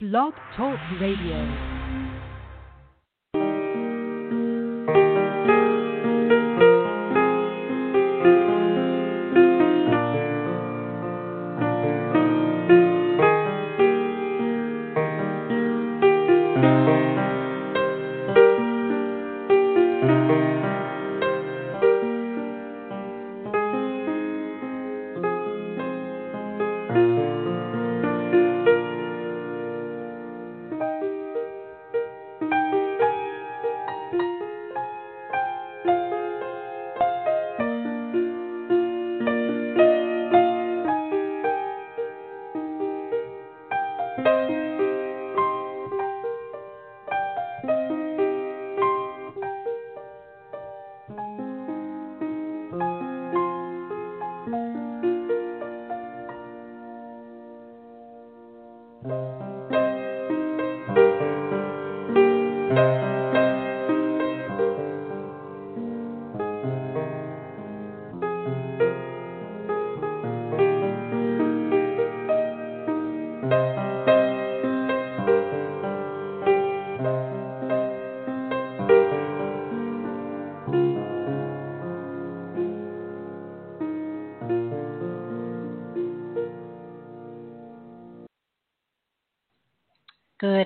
Blog Talk Radio.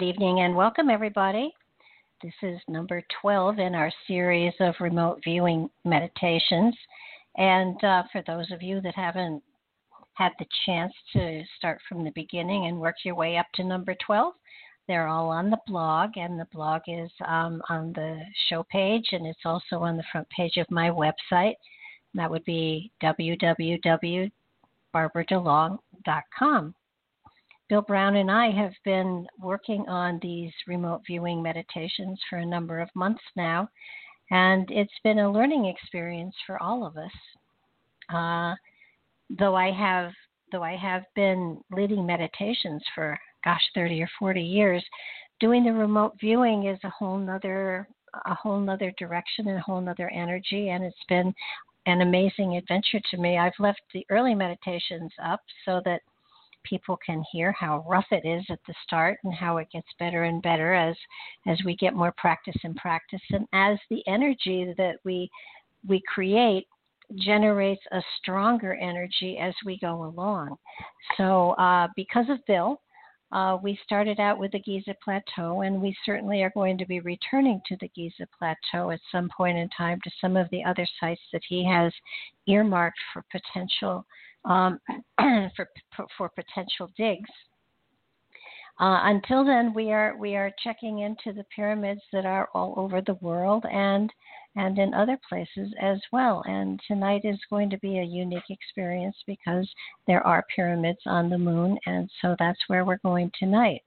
Evening and welcome, everybody. This is number 12 in our series of remote viewing meditations. And uh, for those of you that haven't had the chance to start from the beginning and work your way up to number 12, they're all on the blog, and the blog is um, on the show page, and it's also on the front page of my website. That would be www.barbaradelong.com. Bill Brown and I have been working on these remote viewing meditations for a number of months now, and it's been a learning experience for all of us. Uh, though I have though I have been leading meditations for gosh 30 or 40 years, doing the remote viewing is a whole nother a whole nother direction and a whole nother energy, and it's been an amazing adventure to me. I've left the early meditations up so that people can hear how rough it is at the start and how it gets better and better as as we get more practice and practice and as the energy that we we create generates a stronger energy as we go along. So uh, because of Bill, uh, we started out with the Giza Plateau, and we certainly are going to be returning to the Giza Plateau at some point in time to some of the other sites that he has earmarked for potential um, for for potential digs. Uh, until then, we are we are checking into the pyramids that are all over the world and and in other places as well. And tonight is going to be a unique experience because there are pyramids on the moon, and so that's where we're going tonight.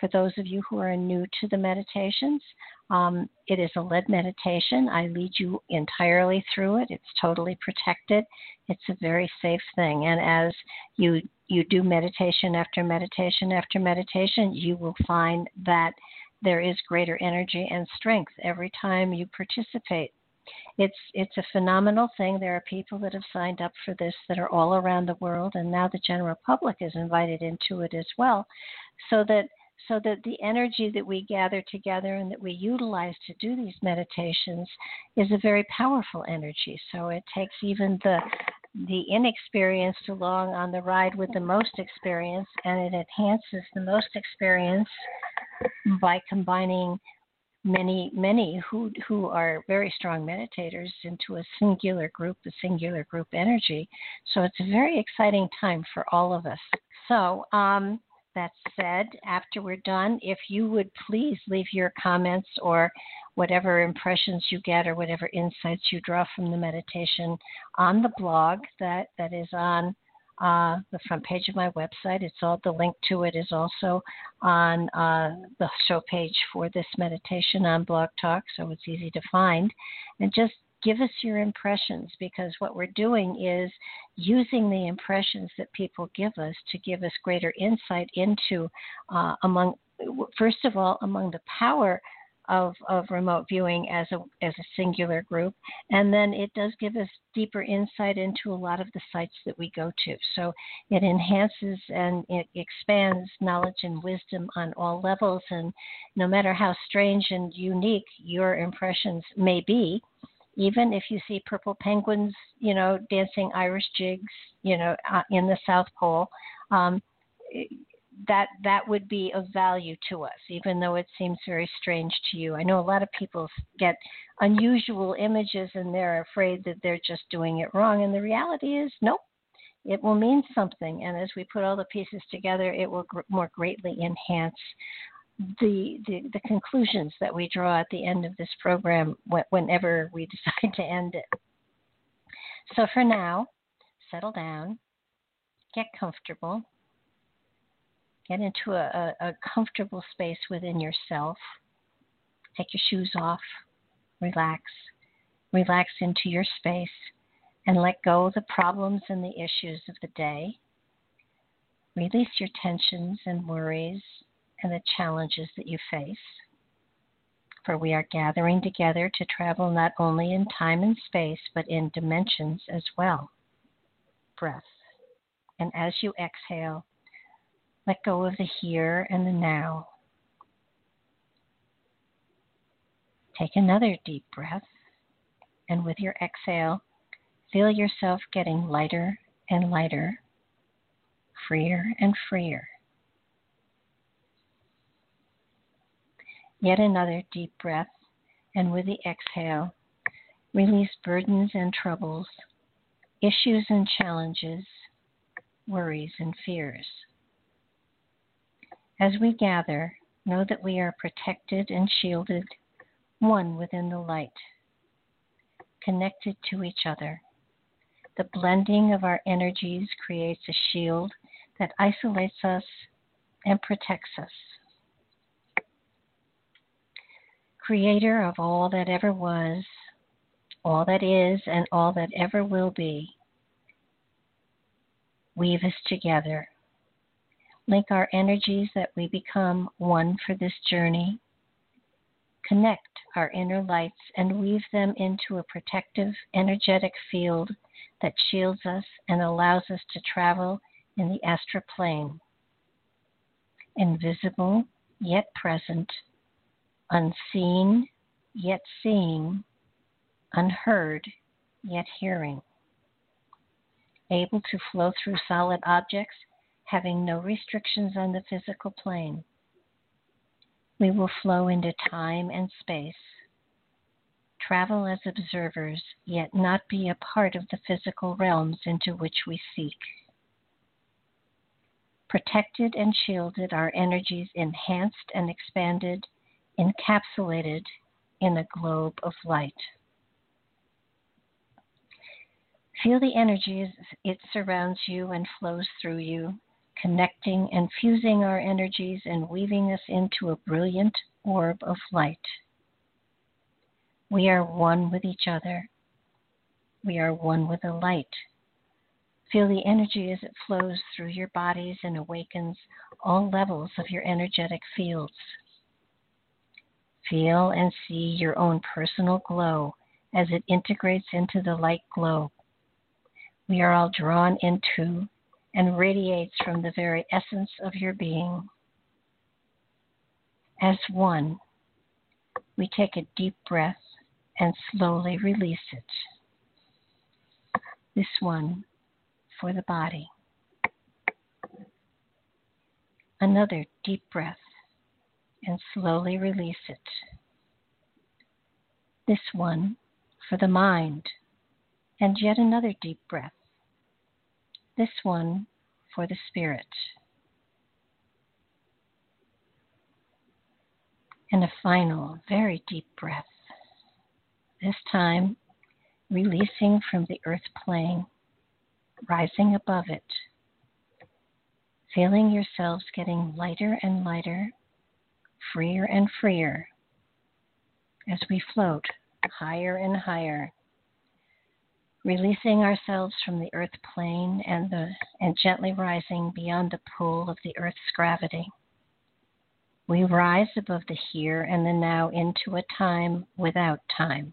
For those of you who are new to the meditations, um, it is a led meditation. I lead you entirely through it. It's totally protected. It's a very safe thing. And as you you do meditation after meditation after meditation, you will find that there is greater energy and strength every time you participate. It's it's a phenomenal thing. There are people that have signed up for this that are all around the world, and now the general public is invited into it as well, so that so that the energy that we gather together and that we utilize to do these meditations is a very powerful energy. So it takes even the the inexperienced along on the ride with the most experience and it enhances the most experience by combining many many who who are very strong meditators into a singular group a singular group energy so it's a very exciting time for all of us so um, that said, after we're done, if you would please leave your comments or whatever impressions you get or whatever insights you draw from the meditation on the blog that, that is on uh, the front page of my website. It's all the link to it is also on uh, the show page for this meditation on Blog Talk, so it's easy to find. And just give us your impressions because what we're doing is using the impressions that people give us to give us greater insight into uh, among first of all among the power of, of remote viewing as a as a singular group, and then it does give us deeper insight into a lot of the sites that we go to. So it enhances and it expands knowledge and wisdom on all levels, and no matter how strange and unique your impressions may be, even if you see purple penguins, you know, dancing Irish jigs, you know, uh, in the South Pole. Um, that that would be of value to us, even though it seems very strange to you. I know a lot of people get unusual images and they're afraid that they're just doing it wrong, and the reality is, nope, it will mean something. And as we put all the pieces together, it will gr- more greatly enhance the, the, the conclusions that we draw at the end of this program, whenever we decide to end it. So for now, settle down, get comfortable Get into a, a, a comfortable space within yourself. Take your shoes off. Relax. Relax into your space and let go of the problems and the issues of the day. Release your tensions and worries and the challenges that you face. For we are gathering together to travel not only in time and space, but in dimensions as well. Breath. And as you exhale, let go of the here and the now. Take another deep breath, and with your exhale, feel yourself getting lighter and lighter, freer and freer. Yet another deep breath, and with the exhale, release burdens and troubles, issues and challenges, worries and fears. As we gather, know that we are protected and shielded, one within the light, connected to each other. The blending of our energies creates a shield that isolates us and protects us. Creator of all that ever was, all that is, and all that ever will be, weave us together. Link our energies that we become one for this journey, connect our inner lights and weave them into a protective, energetic field that shields us and allows us to travel in the astral plane. Invisible yet present, unseen yet seeing, unheard yet hearing. Able to flow through solid objects having no restrictions on the physical plane. We will flow into time and space, travel as observers, yet not be a part of the physical realms into which we seek. Protected and shielded, our energies enhanced and expanded, encapsulated in a globe of light. Feel the energy as it surrounds you and flows through you, connecting and fusing our energies and weaving us into a brilliant orb of light. We are one with each other. We are one with the light. Feel the energy as it flows through your bodies and awakens all levels of your energetic fields. Feel and see your own personal glow as it integrates into the light globe. We are all drawn into and radiates from the very essence of your being. As one, we take a deep breath and slowly release it. This one for the body. Another deep breath and slowly release it. This one for the mind, and yet another deep breath this one for the spirit. And a final, very deep breath. This time, releasing from the earth plane, rising above it, feeling yourselves getting lighter and lighter, freer and freer as we float higher and higher, releasing ourselves from the earth plane and, the, and gently rising beyond the pull of the earth's gravity. We rise above the here and the now into a time without time.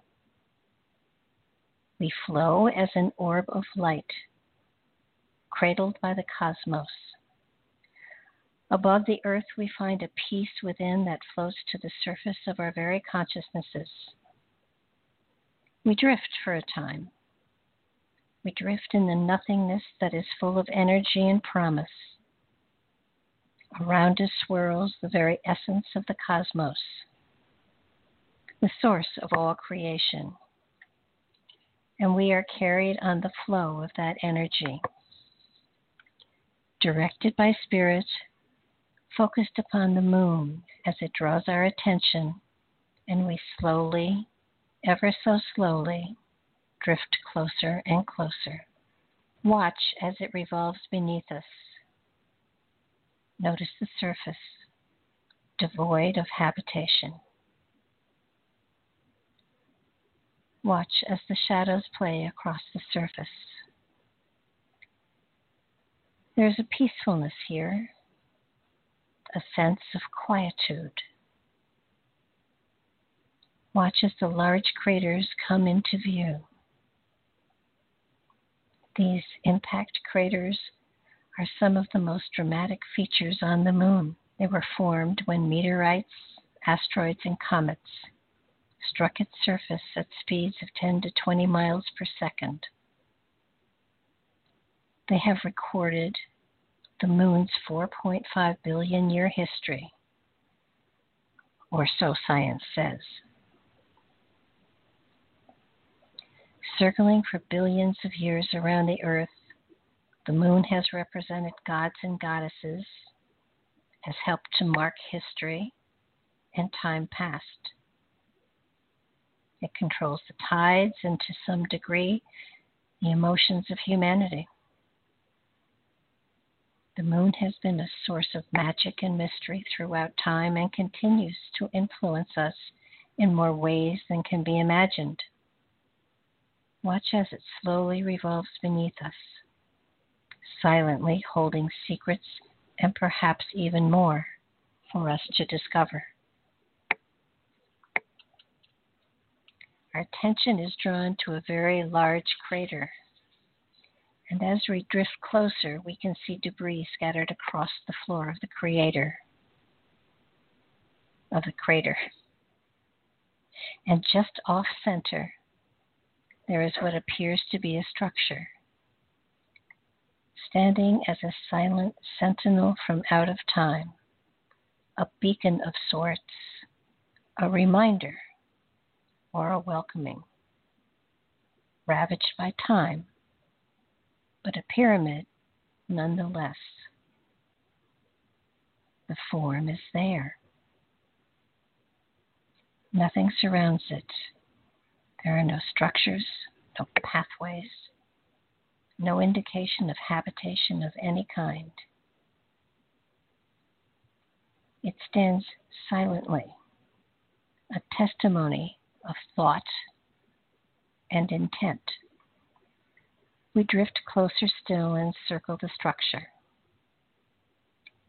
We flow as an orb of light, cradled by the cosmos. Above the earth, we find a peace within that floats to the surface of our very consciousnesses. We drift for a time. We drift in the nothingness that is full of energy and promise. Around us swirls the very essence of the cosmos, the source of all creation. And we are carried on the flow of that energy. Directed by Spirit, focused upon the moon as it draws our attention, and we slowly, ever so slowly, drift closer and closer. Watch as it revolves beneath us. Notice the surface, devoid of habitation. Watch as the shadows play across the surface. There's a peacefulness here, a sense of quietude. Watch as the large craters come into view. These impact craters are some of the most dramatic features on the moon. They were formed when meteorites, asteroids, and comets struck its surface at speeds of 10 to 20 miles per second. They have recorded the moon's 4.5 billion year history, or so science says. Circling for billions of years around the Earth, the moon has represented gods and goddesses, has helped to mark history and time past. It controls the tides and, to some degree, the emotions of humanity. The moon has been a source of magic and mystery throughout time and continues to influence us in more ways than can be imagined. Watch as it slowly revolves beneath us silently holding secrets and perhaps even more for us to discover. Our attention is drawn to a very large crater. And as we drift closer, we can see debris scattered across the floor of the creator of the crater. And just off center, there is what appears to be a structure standing as a silent sentinel from out of time, a beacon of sorts, a reminder, or a welcoming. Ravaged by time, but a pyramid nonetheless. The form is there. Nothing surrounds it. There are no structures, no pathways, no indication of habitation of any kind. It stands silently, a testimony of thought and intent. We drift closer still and circle the structure.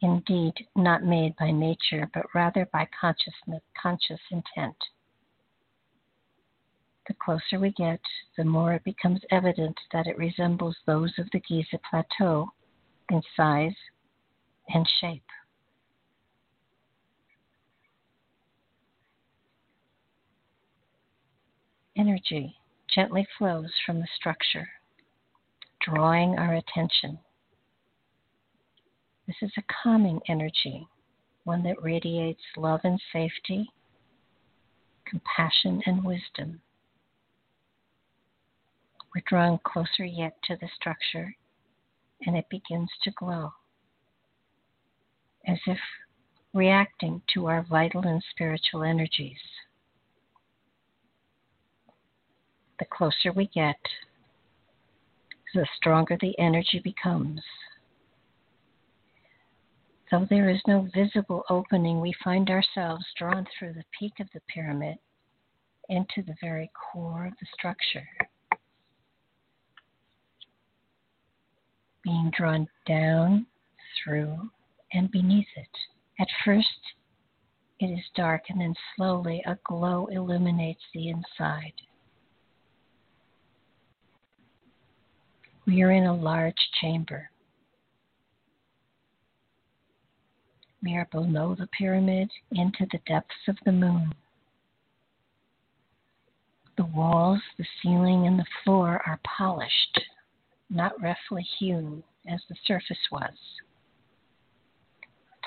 Indeed, not made by nature, but rather by consciousness, conscious intent. The closer we get, the more it becomes evident that it resembles those of the Giza Plateau in size and shape. Energy gently flows from the structure, drawing our attention. This is a calming energy, one that radiates love and safety, compassion and wisdom. We're drawn closer yet to the structure, and it begins to glow, as if reacting to our vital and spiritual energies. The closer we get, the stronger the energy becomes. Though there is no visible opening, we find ourselves drawn through the peak of the pyramid into the very core of the structure. Being drawn down, through, and beneath it. At first, it is dark, and then slowly a glow illuminates the inside. We are in a large chamber. We are below the pyramid into the depths of the moon. The walls, the ceiling, and the floor are polished, not roughly hewn as the surface was.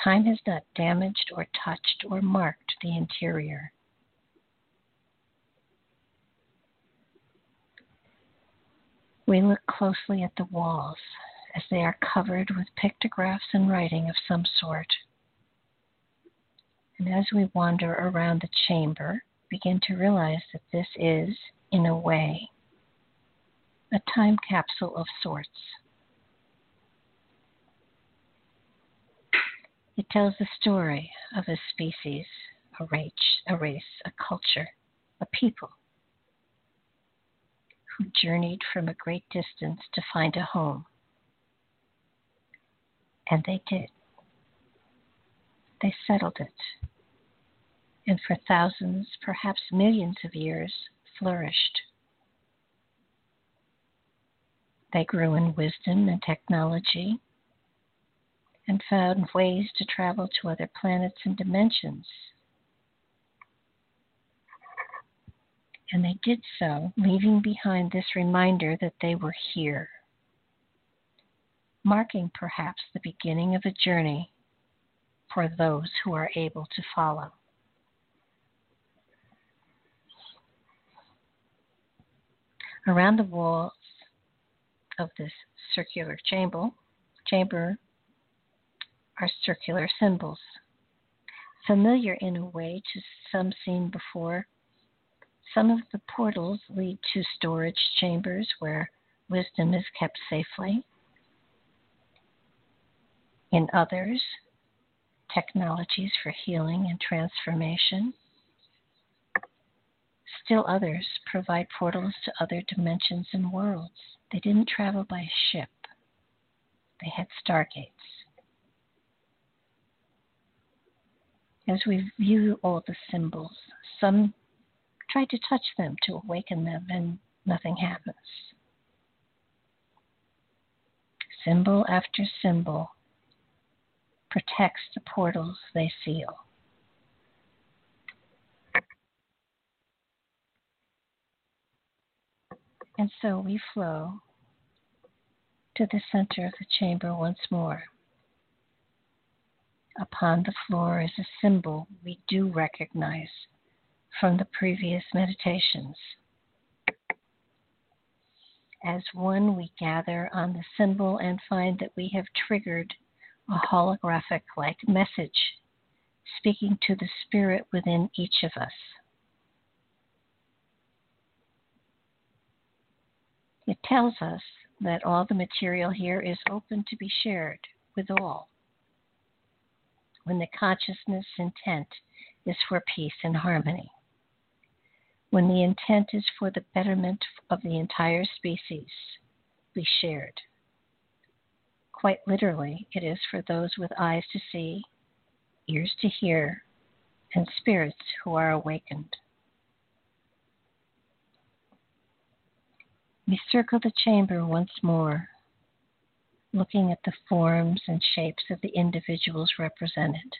Time has not damaged or touched or marked the interior. We look closely at the walls as they are covered with pictographs and writing of some sort. And as we wander around the chamber, begin to realize that this is, in a way, a time capsule of sorts. It tells the story of a species, a race, a race, a culture, a people who journeyed from a great distance to find a home. And they did. They settled it. And for thousands, perhaps millions of years, flourished. They grew in wisdom and technology and found ways to travel to other planets and dimensions and they did so, leaving behind this reminder that they were here, marking perhaps the beginning of a journey for those who are able to follow. Around the walls of this circular chamber, chamber are circular symbols, familiar in a way to some seen before some of the portals lead to storage chambers where wisdom is kept safely. In others, technologies for healing and transformation. Still others provide portals to other dimensions and worlds. They didn't travel by ship, they had stargates. As we view all the symbols, some try to touch them to awaken them, and nothing happens. Symbol after symbol protects the portals they seal. And so we flow to the center of the chamber once more. Upon the floor is a symbol we do recognize from the previous meditations. As one, we gather on the symbol and find that we have triggered a holographic like message speaking to the spirit within each of us. It tells us that all the material here is open to be shared with all. When the consciousness intent is for peace and harmony when the intent is for the betterment of the entire species, be shared. Quite literally, it is for those with eyes to see, ears to hear, and spirits who are awakened. We circle the chamber once more, looking at the forms and shapes of the individuals represented,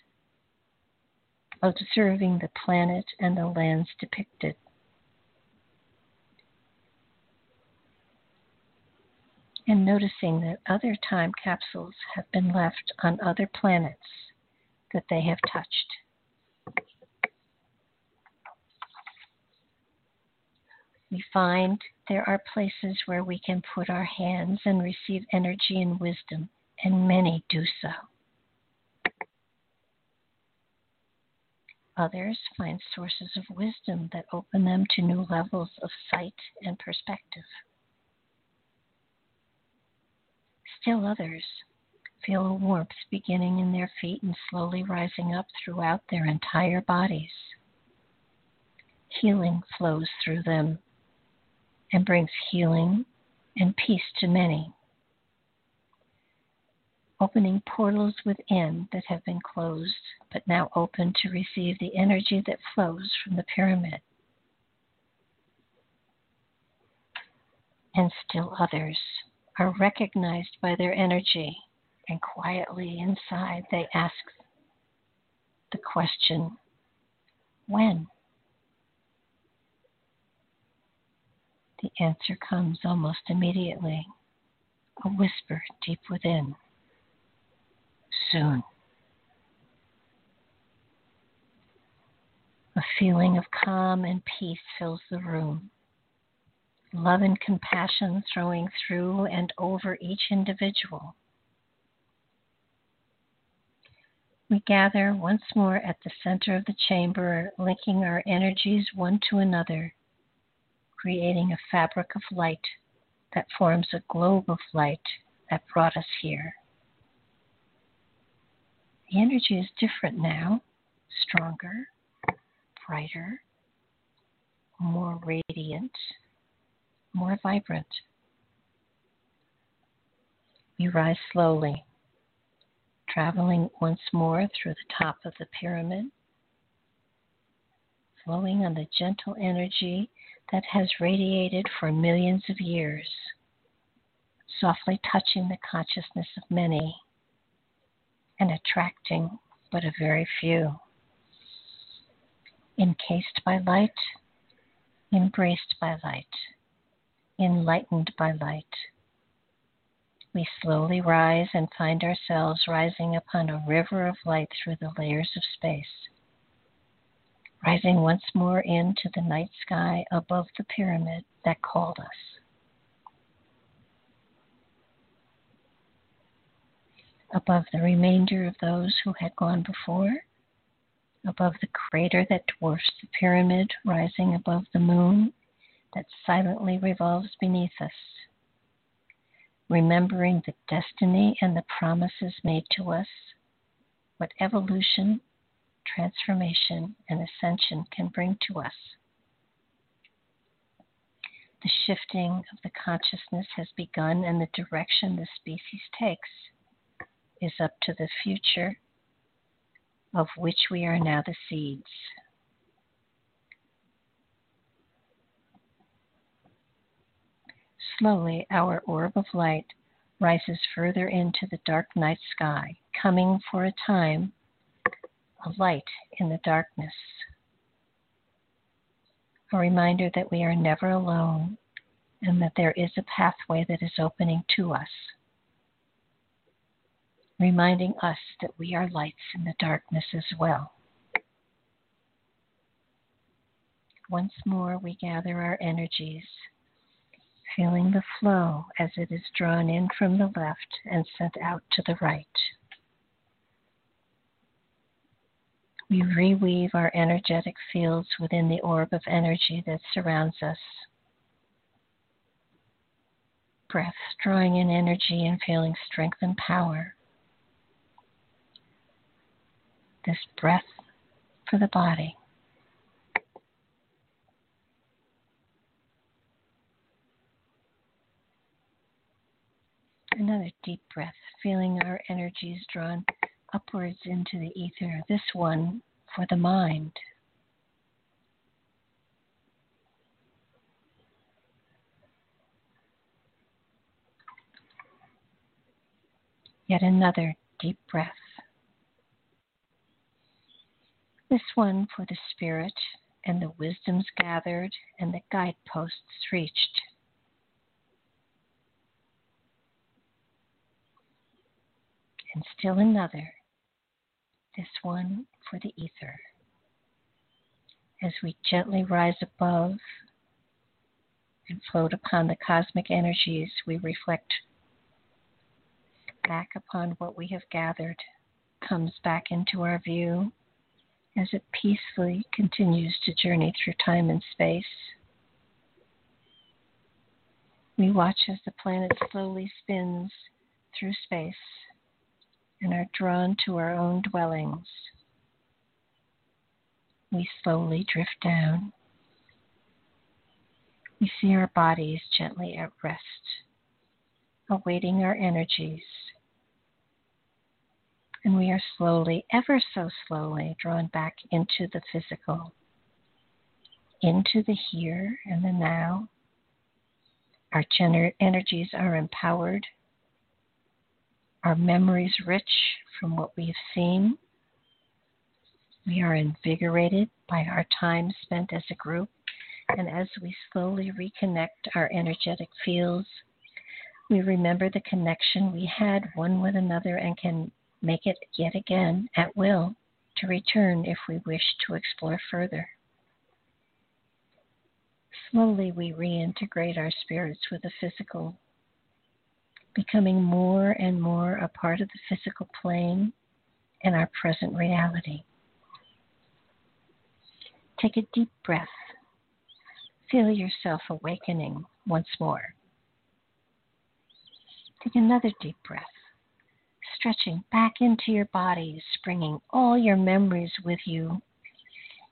observing the planet and the lands depicted. And noticing that other time capsules have been left on other planets that they have touched. We find there are places where we can put our hands and receive energy and wisdom, and many do so. Others find sources of wisdom that open them to new levels of sight and perspective. Still others Feel a warmth beginning in their feet and slowly rising up throughout their entire bodies. Healing flows through them and brings healing and peace to many. Opening portals within that have been closed but now open to receive the energy that flows from the pyramid. And still others are recognized by their energy, and quietly inside they ask the question when? The answer comes almost immediately, a whisper deep within. Soon. A feeling of calm and peace fills the room. Love and compassion throwing through and over each individual. We gather once more at the center of the chamber, linking our energies one to another creating a fabric of light that forms a globe of light that brought us here. The energy is different now, stronger, brighter, more radiant, more vibrant. We rise slowly, traveling once more through the top of the pyramid, flowing on the gentle energy that has radiated for millions of years, softly touching the consciousness of many and attracting but a very few. Encased by light, embraced by light, enlightened by light. We slowly rise and find ourselves rising upon a river of light through the layers of space rising once more into the night sky above the pyramid that called us. Above the remainder of those who had gone before, above the crater that dwarfs the pyramid rising above the moon that silently revolves beneath us, remembering the destiny and the promises made to us, what evolution transformation and ascension can bring to us. The shifting of the consciousness has begun, and the direction the species takes is up to the future of which we are now the seeds. Slowly, our orb of light rises further into the dark night sky, coming for a time a light in the darkness. A reminder that we are never alone and that there is a pathway that is opening to us. Reminding us that we are lights in the darkness as well. Once more, we gather our energies, feeling the flow as it is drawn in from the left and sent out to the right. We reweave our energetic fields within the orb of energy that surrounds us. Breath drawing in energy and feeling strength and power. This breath for the body. Another deep breath, feeling our energies drawn upwards into the ether, this one for the mind. Yet another deep breath. This one for the spirit and the wisdoms gathered and the guideposts reached. And still another this one for the ether. As we gently rise above and float upon the cosmic energies, we reflect back upon what we have gathered, comes back into our view as it peacefully continues to journey through time and space. We watch as the planet slowly spins through space and are drawn to our own dwellings. We slowly drift down. We see our bodies gently at rest, awaiting our energies. And we are slowly, ever so slowly, drawn back into the physical, into the here and the now. Our gener- energies are empowered, our memories rich from what we've seen. We are invigorated by our time spent as a group and as we slowly reconnect our energetic fields, we remember the connection we had one with another and can make it yet again at will to return if we wish to explore further. Slowly, we reintegrate our spirits with the physical, becoming more and more a part of the physical plane and our present reality. Take a deep breath Feel yourself awakening once more. Take another deep breath, stretching back into your body, bringing all your memories with you.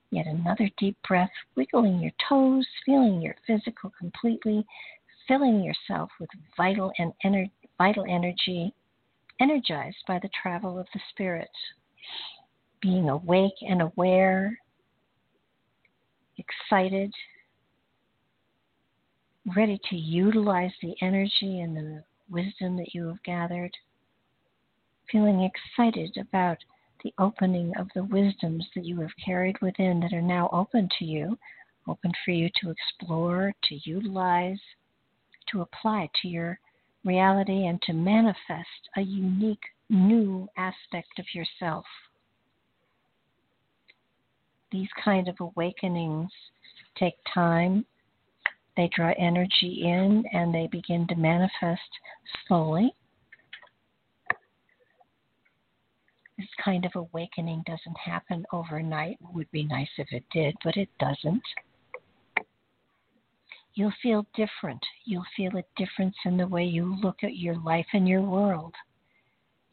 Yet another deep breath, wiggling your toes, feeling your physical completely, filling yourself with vital and ener- vital energy, energized by the travel of the spirit. Being awake and aware, excited, ready to utilize the energy and the wisdom that you have gathered, feeling excited about the opening of the wisdoms that you have carried within that are now open to you, open for you to explore, to utilize, to apply to your reality, and to manifest a unique new aspect of yourself. These kind of awakenings take time they draw energy in and they begin to manifest slowly. This kind of awakening doesn't happen overnight. It would be nice if it did, but it doesn't. You'll feel different. You'll feel a difference in the way you look at your life and your world.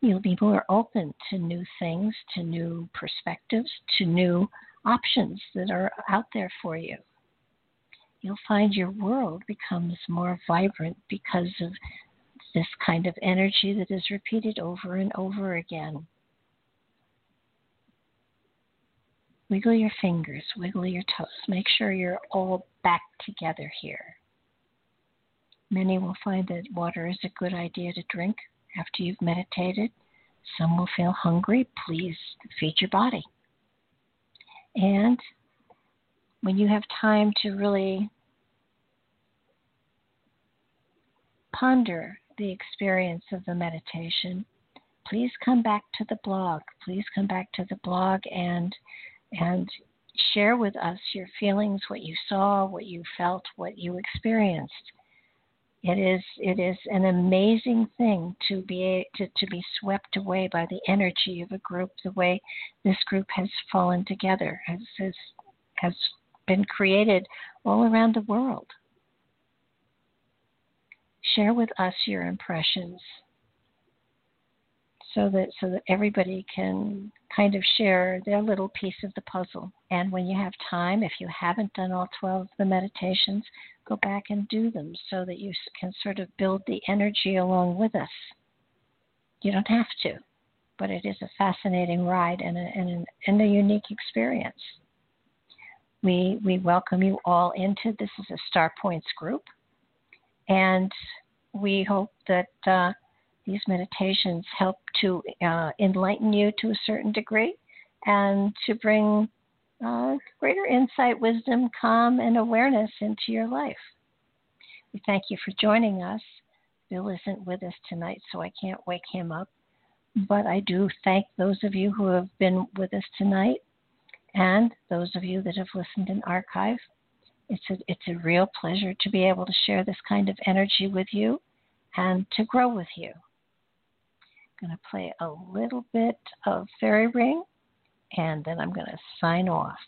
You'll be more open to new things, to new perspectives, to new options that are out there for you you'll find your world becomes more vibrant because of this kind of energy that is repeated over and over again. Wiggle your fingers, wiggle your toes. Make sure you're all back together here. Many will find that water is a good idea to drink after you've meditated. Some will feel hungry. Please feed your body. And when you have time to really ponder the experience of the meditation, please come back to the blog. Please come back to the blog and and share with us your feelings, what you saw, what you felt, what you experienced. It is it is an amazing thing to be to, to be swept away by the energy of a group the way this group has fallen together has has, has been created all around the world. Share with us your impressions so that so that everybody can kind of share their little piece of the puzzle. And when you have time, if you haven't done all 12 of the meditations, go back and do them so that you can sort of build the energy along with us. You don't have to, but it is a fascinating ride and a, and, and a unique experience. We, we welcome you all into this is a Star Points group, and we hope that uh, these meditations help to uh, enlighten you to a certain degree and to bring uh, greater insight, wisdom, calm, and awareness into your life. We thank you for joining us. Bill isn't with us tonight, so I can't wake him up. But I do thank those of you who have been with us tonight and those of you that have listened in archive. It's a, it's a real pleasure to be able to share this kind of energy with you and to grow with you. Going to play a little bit of Fairy Ring and then I'm going to sign off.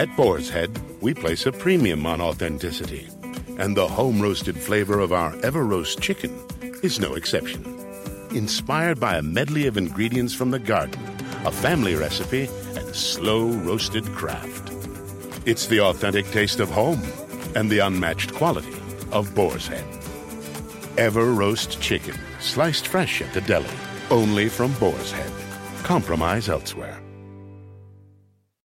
At Boar's Head, we place a premium on authenticity, and the home roasted flavor of our Ever Roast chicken is no exception. Inspired by a medley of ingredients from the garden, a family recipe, and slow roasted craft. It's the authentic taste of home and the unmatched quality of Boar's Head. Ever Roast chicken, sliced fresh at the deli, only from Boar's Head. Compromise elsewhere.